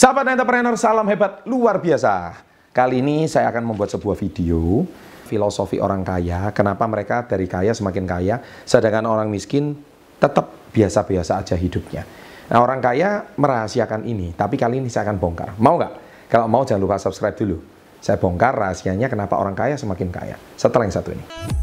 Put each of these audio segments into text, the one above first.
Sahabat entrepreneur, salam hebat luar biasa. Kali ini saya akan membuat sebuah video filosofi orang kaya, kenapa mereka dari kaya semakin kaya, sedangkan orang miskin tetap biasa-biasa aja hidupnya. Nah orang kaya merahasiakan ini, tapi kali ini saya akan bongkar. Mau nggak? Kalau mau jangan lupa subscribe dulu. Saya bongkar rahasianya kenapa orang kaya semakin kaya. Setelah yang satu ini.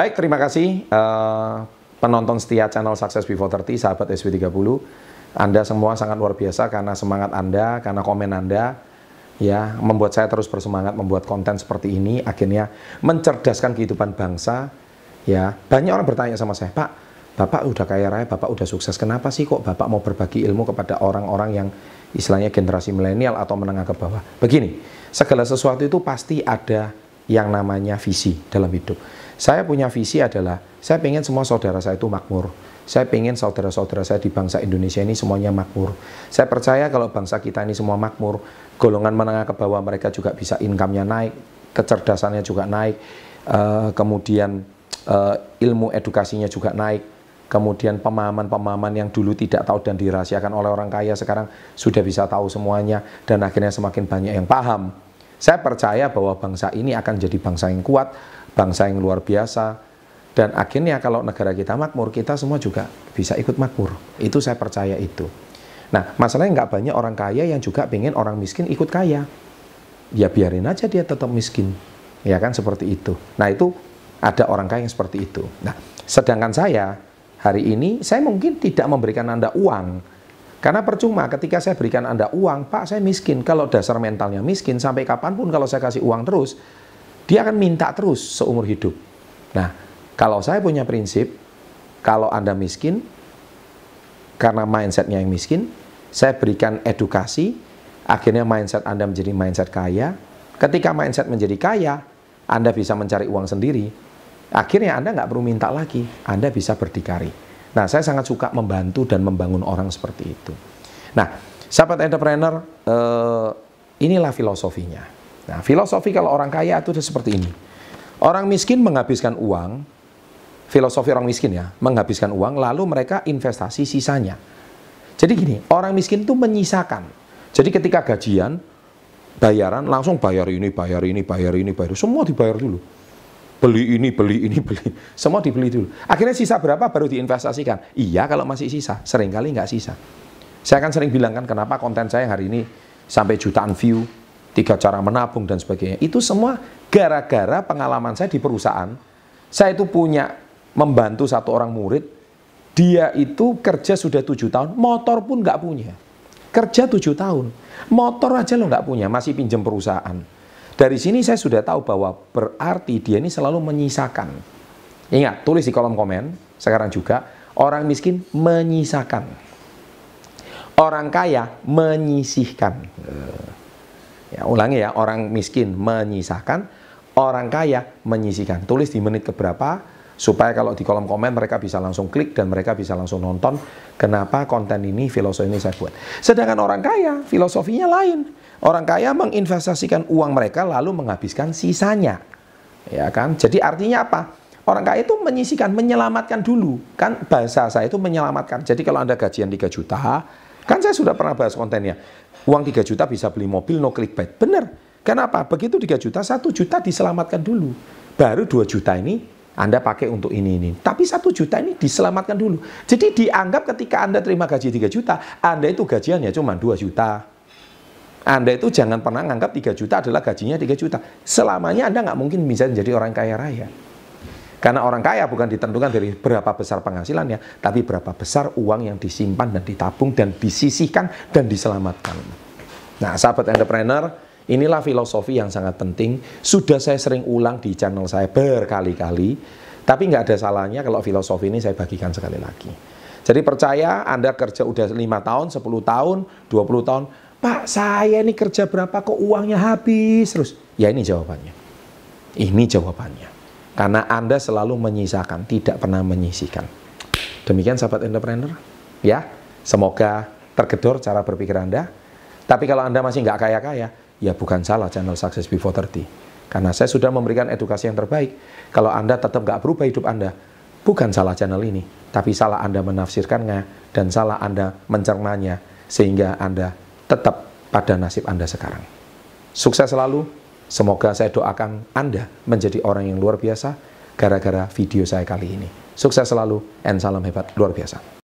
Baik, terima kasih uh, penonton setia channel Success Before 30, sahabat SW30. Anda semua sangat luar biasa karena semangat Anda, karena komen Anda, ya membuat saya terus bersemangat membuat konten seperti ini, akhirnya mencerdaskan kehidupan bangsa. Ya, banyak orang bertanya sama saya, Pak, Bapak udah kaya raya, Bapak udah sukses, kenapa sih kok Bapak mau berbagi ilmu kepada orang-orang yang istilahnya generasi milenial atau menengah ke bawah? Begini, segala sesuatu itu pasti ada yang namanya visi dalam hidup. Saya punya visi adalah, saya pengen semua saudara saya itu makmur. Saya pengen saudara-saudara saya di bangsa Indonesia ini semuanya makmur. Saya percaya kalau bangsa kita ini semua makmur, golongan menengah ke bawah mereka juga bisa income-nya naik, kecerdasannya juga naik, uh, kemudian uh, ilmu edukasinya juga naik, kemudian pemahaman-pemahaman yang dulu tidak tahu dan dirahasiakan oleh orang kaya sekarang sudah bisa tahu semuanya dan akhirnya semakin banyak yang paham. Saya percaya bahwa bangsa ini akan jadi bangsa yang kuat, bangsa yang luar biasa, dan akhirnya kalau negara kita makmur, kita semua juga bisa ikut makmur. Itu saya percaya itu. Nah, masalahnya nggak banyak orang kaya yang juga pengen orang miskin ikut kaya. Ya biarin aja dia tetap miskin. Ya kan, seperti itu. Nah, itu ada orang kaya yang seperti itu. Nah, sedangkan saya, hari ini, saya mungkin tidak memberikan Anda uang, karena percuma ketika saya berikan Anda uang, Pak saya miskin. Kalau dasar mentalnya miskin, sampai kapan pun kalau saya kasih uang terus, dia akan minta terus seumur hidup. Nah, kalau saya punya prinsip, kalau Anda miskin, karena mindsetnya yang miskin, saya berikan edukasi, akhirnya mindset Anda menjadi mindset kaya. Ketika mindset menjadi kaya, Anda bisa mencari uang sendiri. Akhirnya Anda nggak perlu minta lagi, Anda bisa berdikari. Nah, saya sangat suka membantu dan membangun orang seperti itu. Nah, sahabat entrepreneur, eh, inilah filosofinya. Nah, filosofi kalau orang kaya itu seperti ini. Orang miskin menghabiskan uang, filosofi orang miskin ya, menghabiskan uang, lalu mereka investasi sisanya. Jadi gini, orang miskin itu menyisakan. Jadi ketika gajian, bayaran langsung bayar ini, bayar ini, bayar ini, bayar semua dibayar dulu beli ini, beli ini, beli. Semua dibeli dulu. Akhirnya sisa berapa baru diinvestasikan. Iya kalau masih sisa, sering kali nggak sisa. Saya akan sering bilang kan kenapa konten saya hari ini sampai jutaan view, tiga cara menabung dan sebagainya. Itu semua gara-gara pengalaman saya di perusahaan. Saya itu punya membantu satu orang murid, dia itu kerja sudah tujuh tahun, motor pun nggak punya. Kerja tujuh tahun, motor aja lo nggak punya, masih pinjam perusahaan dari sini saya sudah tahu bahwa berarti dia ini selalu menyisakan. Ingat, tulis di kolom komen sekarang juga, orang miskin menyisakan. Orang kaya menyisihkan. Ya, ulangi ya, orang miskin menyisakan, orang kaya menyisihkan. Tulis di menit keberapa, supaya kalau di kolom komen mereka bisa langsung klik dan mereka bisa langsung nonton kenapa konten ini, filosofi ini saya buat. Sedangkan orang kaya, filosofinya lain Orang kaya menginvestasikan uang mereka lalu menghabiskan sisanya. Ya kan? Jadi artinya apa? Orang kaya itu menyisikan, menyelamatkan dulu. Kan bahasa saya itu menyelamatkan. Jadi kalau Anda gajian 3 juta, kan saya sudah pernah bahas kontennya. Uang 3 juta bisa beli mobil, no clickbait. Benar. Kenapa? Begitu 3 juta, 1 juta diselamatkan dulu. Baru 2 juta ini anda pakai untuk ini ini. Tapi satu juta ini diselamatkan dulu. Jadi dianggap ketika Anda terima gaji 3 juta, Anda itu gajiannya cuma 2 juta, anda itu jangan pernah nganggap 3 juta adalah gajinya 3 juta. Selamanya Anda nggak mungkin bisa menjadi orang kaya raya. Karena orang kaya bukan ditentukan dari berapa besar penghasilannya, tapi berapa besar uang yang disimpan dan ditabung dan disisihkan dan diselamatkan. Nah, sahabat entrepreneur, inilah filosofi yang sangat penting. Sudah saya sering ulang di channel saya berkali-kali, tapi nggak ada salahnya kalau filosofi ini saya bagikan sekali lagi. Jadi percaya Anda kerja udah 5 tahun, 10 tahun, 20 tahun, Pak, saya ini kerja berapa kok uangnya habis terus? Ya ini jawabannya. Ini jawabannya. Karena Anda selalu menyisakan, tidak pernah menyisihkan. Demikian sahabat entrepreneur. Ya, semoga tergedor cara berpikir Anda. Tapi kalau Anda masih nggak kaya-kaya, ya bukan salah channel Success Before 30. Karena saya sudah memberikan edukasi yang terbaik. Kalau Anda tetap nggak berubah hidup Anda, bukan salah channel ini, tapi salah Anda menafsirkannya dan salah Anda mencernanya sehingga Anda tetap pada nasib Anda sekarang. Sukses selalu, semoga saya doakan Anda menjadi orang yang luar biasa gara-gara video saya kali ini. Sukses selalu, and salam hebat luar biasa.